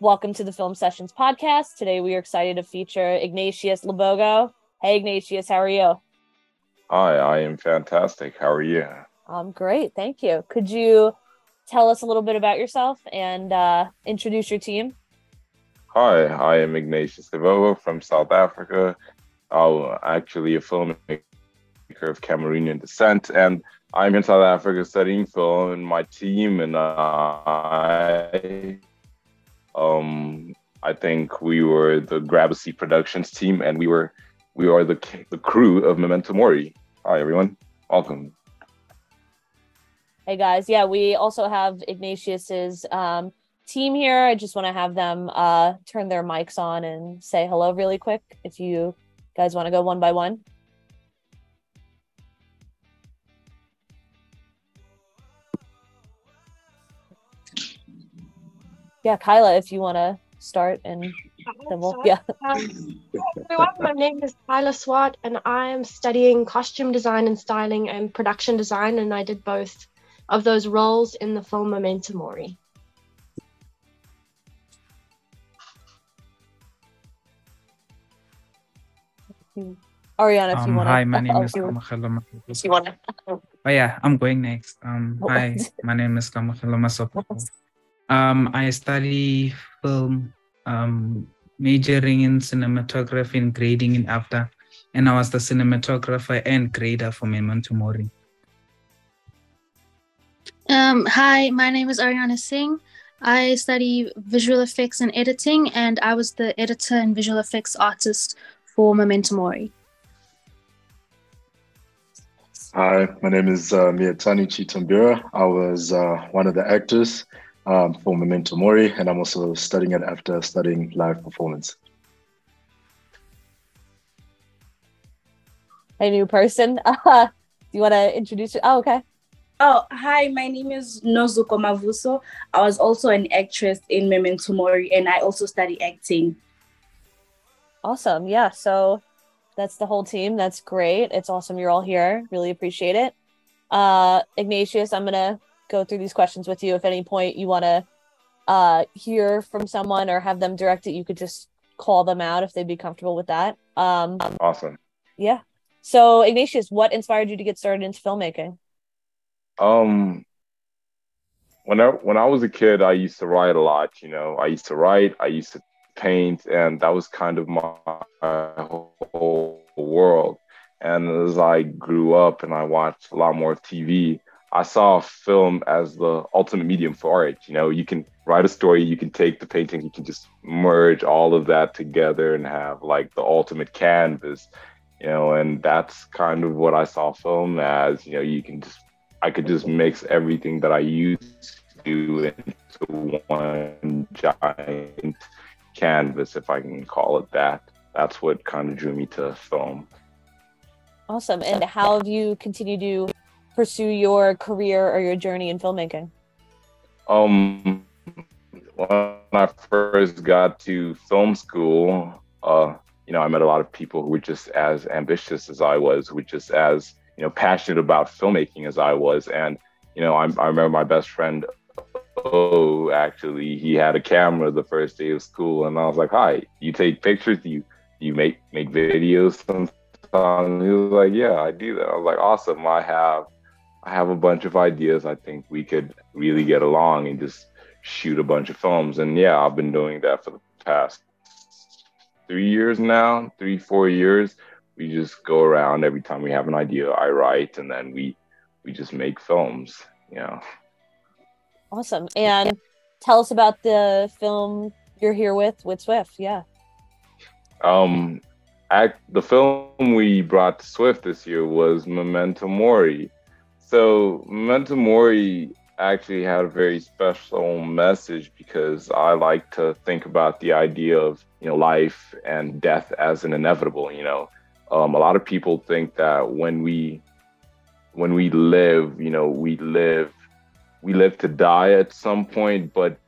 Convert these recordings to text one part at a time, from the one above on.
Welcome to the Film Sessions podcast. Today we are excited to feature Ignacius Lebogo. Hey, Ignacius, how are you? Hi, I am fantastic. How are you? I'm great, thank you. Could you tell us a little bit about yourself and uh, introduce your team? Hi, I am Ignacius Lebogo from South Africa. I'm actually a filmmaker of Cameroonian descent, and I'm in South Africa studying film, and my team and I um, I think we were the Grabacy Productions team, and we were we are the the crew of Memento Mori. Hi, everyone. Welcome. Hey guys, yeah, we also have Ignacius's um, team here. I just want to have them uh, turn their mics on and say hello really quick. If you guys want to go one by one. Yeah, Kyla, if you want to start and then we'll, yeah. Um, everyone, my name is Kyla Swart, and I am studying costume design and styling and production design, and I did both of those roles in the film Memento Mori. Ariana, if you Um, want hi, my name oh, is you- Kamogelo if you want to. Oh yeah, I'm going next. Um, hi, my name is Kamogelo Masopo. Um, I study film, um, majoring in cinematography and grading in AFDA, and I was the cinematographer and grader for Memento Mori. Um, hi, my name is Ariana Singh. I study visual effects and editing, and I was the editor and visual effects artist for Memento Mori. Hi, my name is uh, Miyatani Chitambira. I was uh, one of the actors um, for Memento Mori, and I'm also studying it after studying live performance. A new person. Uh, do you want to introduce it? Oh, okay. Oh, hi, my name is Nozuko Mavuso. I was also an actress in Memento Mori and I also study acting. Awesome. Yeah. So that's the whole team. That's great. It's awesome you're all here. Really appreciate it. Uh, Ignacius, I'm going to go through these questions with you. If at any point you want to uh, hear from someone or have them direct it, you could just call them out if they'd be comfortable with that. Um, Awesome. yeah. So, Ignacius, what inspired you to get started into filmmaking? Um, when I when I was a kid, I used to write a lot. You know, I used to write, I used to paint, and that was kind of my whole world. And as I grew up and I watched a lot more TV, I saw film as the ultimate medium for art. You know, you can write a story, you can take the painting, you can just merge all of that together and have like the ultimate canvas. You know, and that's kind of what I saw film as. You know, you can just I could just mix everything that I used to do into one giant canvas, if I can call it that. That's what kind of drew me to film. Awesome. And how have you continued to pursue your career or your journey in filmmaking? Um, when I first got to film school, uh, you know, I met a lot of people who were just as ambitious as I was, who were just as you know passionate about filmmaking as I was, and you know, I, I remember my best friend. Oh, actually, he had a camera the first day of school, and I was like, "Hi, you take pictures? You you make make videos sometimes?" He was like, "Yeah, I do that." I was like, "Awesome! I have I have a bunch of ideas. I think we could really get along and just shoot a bunch of films." And yeah, I've been doing that for the past three years now, three four years. We just go around every time we have an idea. I write, and then we we just make films. You know. Awesome. And tell us about the film you're here with with Swift. Yeah. Um, act, the film we brought to Swift this year was Memento Mori. So Memento Mori actually had a very special message because I like to think about the idea of you know life and death as an inevitable. You know, um, a lot of people think that when we when we live, you know, we live we live to die at some point, but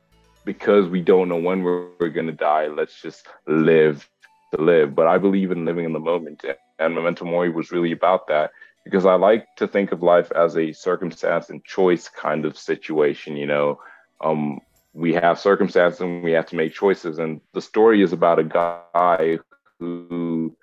because we don't know when we're, we're going to die, let's just live to live. But I believe in living in the moment, and Memento Mori was really about that because I like to think of life as a circumstance and choice kind of situation. You know, um, we have circumstances and we have to make choices. And the story is about a guy who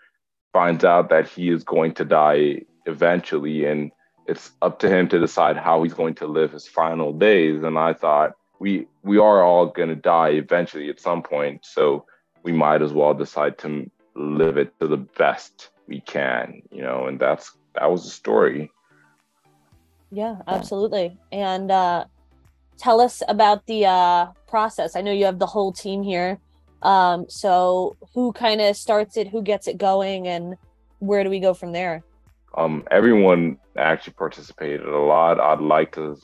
finds out that he is going to die eventually. And it's up to him to decide how he's going to live his final days. And I thought we we are all going to die eventually at some point. So we might as well decide to live it to the best we can, you know, and that's that was the story. Yeah, absolutely. And uh tell us about the uh, process. I know you have the whole team here. Um, so who kind of starts it, who gets it going, and where do we go from there? Um, everyone actually participated a lot. I'd like to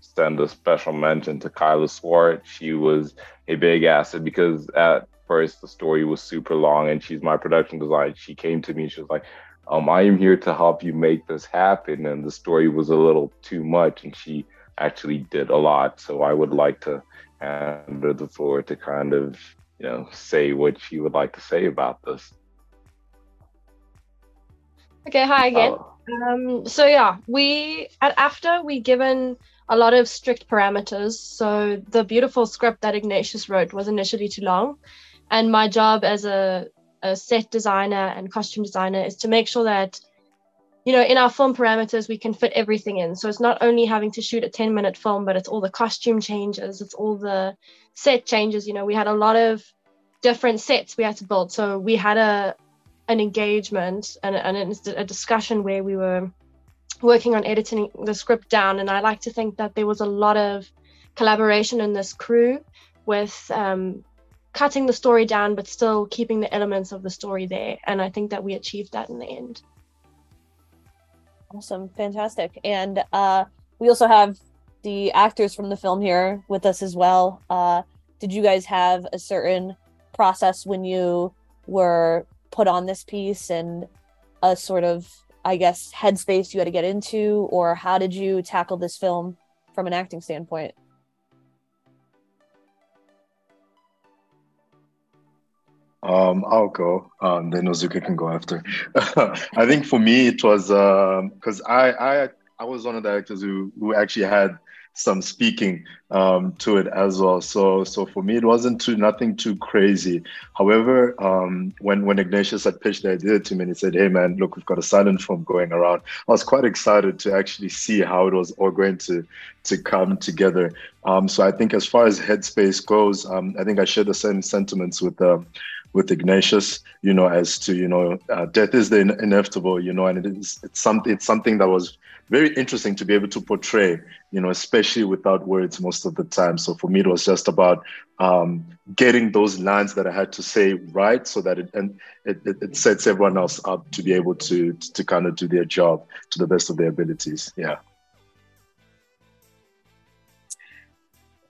send a special mention to Kyla Swart. She was a big asset because at first the story was super long and she's my production designer. She came to me and she was like, um, I am here to help you make this happen. And the story was a little too much. And she actually did a lot. So I would like to hand the floor to kind of, you know, say what she would like to say about this. Okay, hi again. Oh. Um, so yeah, we at after we given a lot of strict parameters. So the beautiful script that Ignacius wrote was initially too long, and my job as a, a set designer and costume designer is to make sure that you know, in our film parameters, we can fit everything in. So it's not only having to shoot a 10 minute film, but it's all the costume changes, it's all the set changes. You know, we had a lot of different sets we had to build. So we had a an engagement and, and a discussion where we were working on editing the script down. And I like to think that there was a lot of collaboration in this crew with um, cutting the story down, but still keeping the elements of the story there. And I think that we achieved that in the end. Awesome, fantastic. And uh, we also have the actors from the film here with us as well. Uh, did you guys have a certain process when you were put on this piece and a sort of, I guess, headspace you had to get into, or how did you tackle this film from an acting standpoint? Um, I'll go. Um, then Ozuka can go after. I think for me it was because um, I I I was one of the actors who who actually had some speaking um, to it as well. So so for me it wasn't too nothing too crazy. However, um, when when Ignacius had pitched the idea to me and he said, "Hey man, look, we've got a silent film going around," I was quite excited to actually see how it was all going to to come together. Um, so I think as far as headspace goes, um, I think I share the same sentiments with the with Ignacius, you know, as to you know, uh, death is the inevitable, you know, and it is it's something it's something that was very interesting to be able to portray, you know, especially without words most of the time. So for me, it was just about um, getting those lines that I had to say right, so that it and it, it, it sets everyone else up to be able to to kind of do their job to the best of their abilities. Yeah.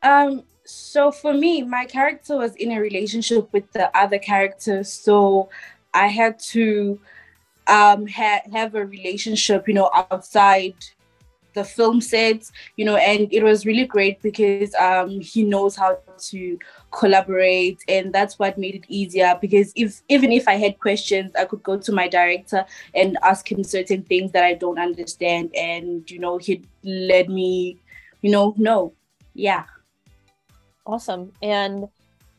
Um, so for me, my character was in a relationship with the other character, so I had to um, ha- have a relationship, you know, outside the film sets, you know, and it was really great because um, he knows how to collaborate, and that's what made it easier. Because if even if I had questions, I could go to my director and ask him certain things that I don't understand, and you know, he'd let me, you know, know. Yeah. Awesome. And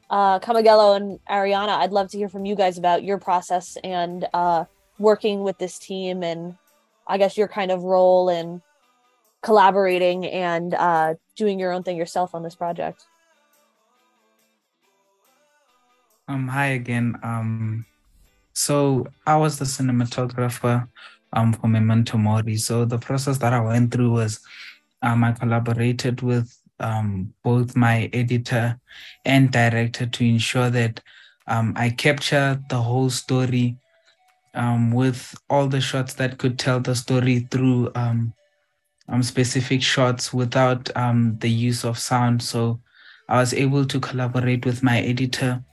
uh, Kamogelo and Ariana, I'd love to hear from you guys about your process and uh, working with this team and I guess your kind of role in collaborating and uh, doing your own thing yourself on this project. Um, hi again. Um, so I was the cinematographer um, for Memento Mori. So the process that I went through was um, I collaborated with um, both my editor and director to ensure that um, I capture the whole story um, with all the shots that could tell the story through um, um, specific shots without um, the use of sound. So I was able to collaborate with my editor,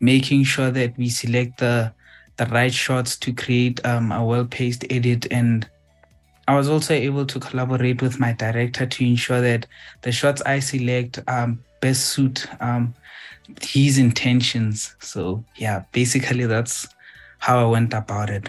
making sure that we select the the right shots to create a well-paced edit and I was also able to collaborate with my director to ensure that the shots I select um, best suit um, his intentions. So yeah, basically that's how I went about it.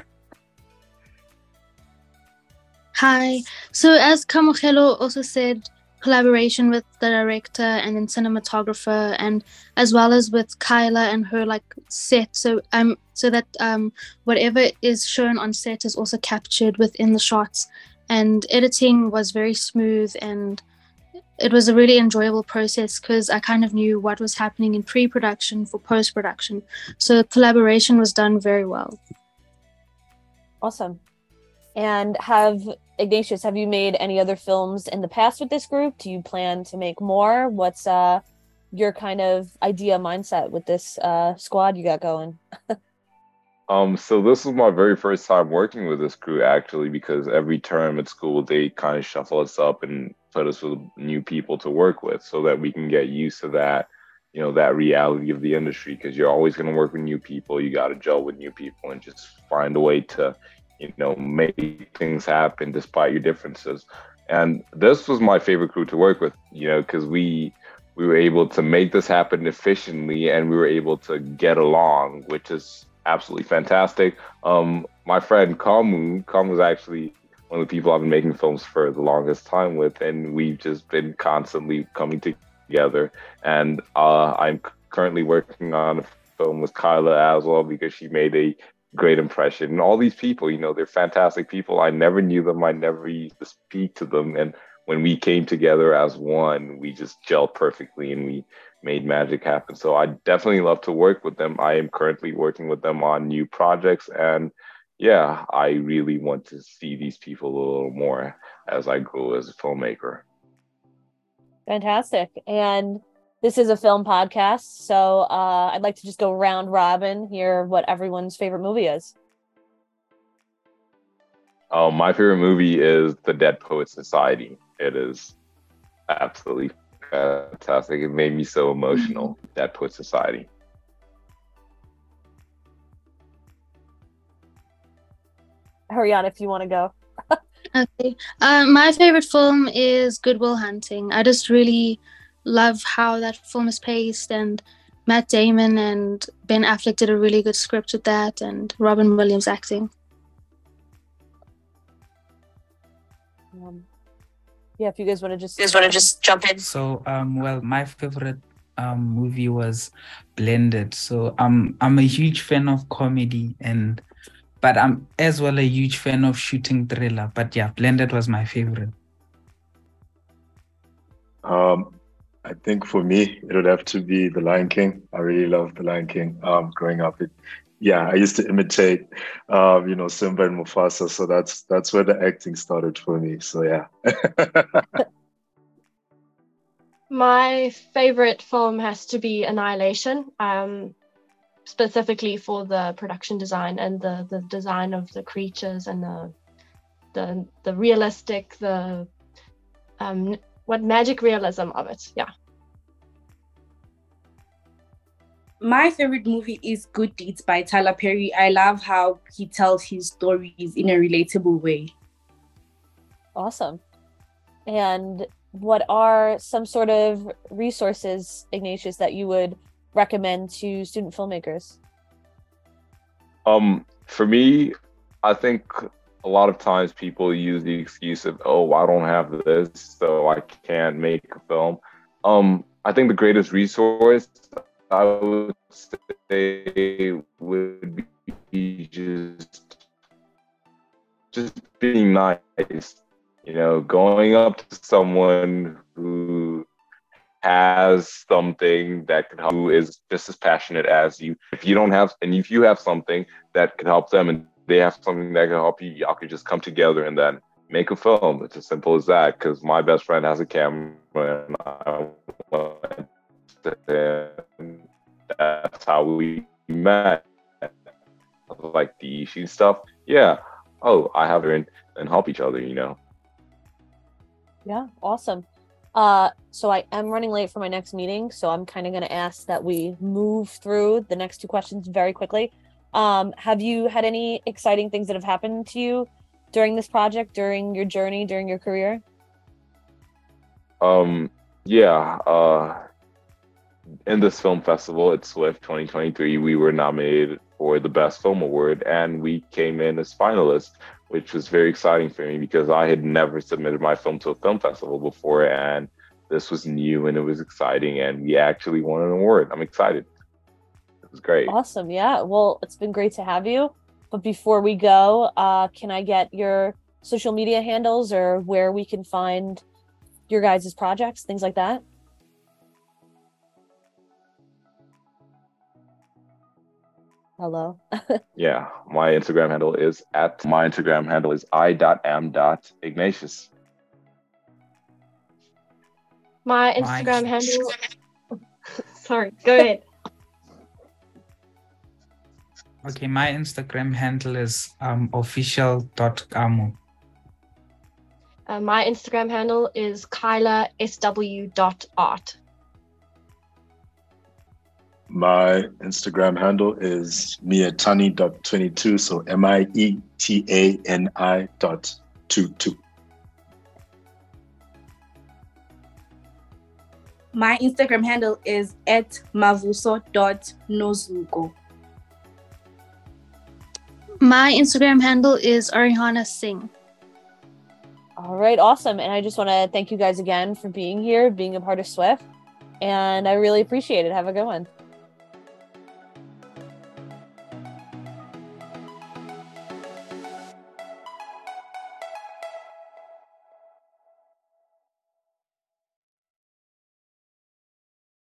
Hi. So as Kamogelo also said, collaboration with the director and then cinematographer and as well as with Kyla and her like set. So um so that um whatever is shown on set is also captured within the shots. And editing was very smooth and it was a really enjoyable process because I kind of knew what was happening in pre-production for post-production. So collaboration was done very well. Awesome. And have Ignacius, have you made any other films in the past with this group? Do you plan to make more? What's uh your kind of idea mindset with this uh squad you got going? um, so this was my very first time working with this crew actually, because every term at school they kind of shuffle us up and put us with new people to work with so that we can get used to that, you know, that reality of the industry. Because you're always going to work with new people, you got to gel with new people and just find a way to you know, make things happen despite your differences. And this was my favorite crew to work with, you know, because we we were able to make this happen efficiently and we were able to get along, which is absolutely fantastic. Um, my friend Kamu, Kamu was actually one of the people I've been making films for the longest time with, and we've just been constantly coming together. And uh, I'm currently working on a film with Kyla as well because she made a great impression. And all these people, you know, they're fantastic people. I never knew them. I never used to speak to them. And when we came together as one, we just gelled perfectly and we made magic happen. So I definitely love to work with them. I am currently working with them on new projects. And yeah, I really want to see these people a little more as I grow as a filmmaker. Fantastic. And this is a film podcast, so uh, I'd like to just go round robin, hear what everyone's favorite movie is. Oh, my favorite movie is The Dead Poet Society. It is absolutely fantastic. It made me so emotional. Dead Poet Society. Hurry on if you want to go. okay. Uh, my favorite film is Good Will Hunting. I just really love how that film is paced and Matt Damon and Ben Affleck did a really good script with that and Robin Williams acting. Um, yeah, if you guys want to just you guys want to just jump in. So um well my favorite um movie was Blended. So um I'm a huge fan of comedy and but I'm as well a huge fan of shooting thriller. But yeah, Blended was my favorite. Um I think for me, it would have to be The Lion King. I really love The Lion King. Um, growing up, it, yeah, I used to imitate, um, you know, Simba and Mufasa. So that's that's where the acting started for me. So yeah. My favorite film has to be Annihilation, um, specifically for the production design and the the design of the creatures and the the the realistic the um, what magic realism of it. Yeah. My favorite movie is Good Deeds by Tyler Perry. I love how he tells his stories in a relatable way. Awesome. And what are some sort of resources, Ignacius, that you would recommend to student filmmakers? Um, for me, I think a lot of times people use the excuse of, oh, I don't have this, so I can't make a film. Um, I think the greatest resource I would say would be just just being nice. You know, going up to someone who has something that could help who is just as passionate as you. If you don't have and if you have something that could help them and they have something that can help you, y'all could just come together and then make a film. It's as simple as that. Because my best friend has a camera, and I went to. That's how we met. Like the issue stuff. Yeah. Oh, I have her and, and help each other. You know. Yeah. Awesome. Uh, so I am running late for my next meeting, so I'm kind of going to ask that we move through the next two questions very quickly. Um, have you had any exciting things that have happened to you during this project, during your journey, during your career? Um, yeah. Uh, in this film festival at Swift 2023, we were nominated for the Best Film Award, and we came in as finalists which was very exciting for me because I had never submitted my film to a film festival before, and this was new and it was exciting, and we actually won an award. I'm excited. It was great. Awesome. Yeah. Well, it's been great to have you. But before we go, uh, can I get your social media handles or where we can find your guys' projects, things like that? Hello. yeah, my Instagram handle is at my Instagram handle is i.am.ignatius. My Instagram my... handle. Sorry, go ahead. Okay, my Instagram handle is um, official.kamu. Uh, my Instagram handle is kylasw.art. My Instagram handle is mietani.22, so M I E T A N I dot two two. My Instagram handle is at mavuso.nozuko. My Instagram handle is Arihana Singh. All right, awesome. And I just want to thank you guys again for being here, being a part of Swift. And I really appreciate it. Have a good one.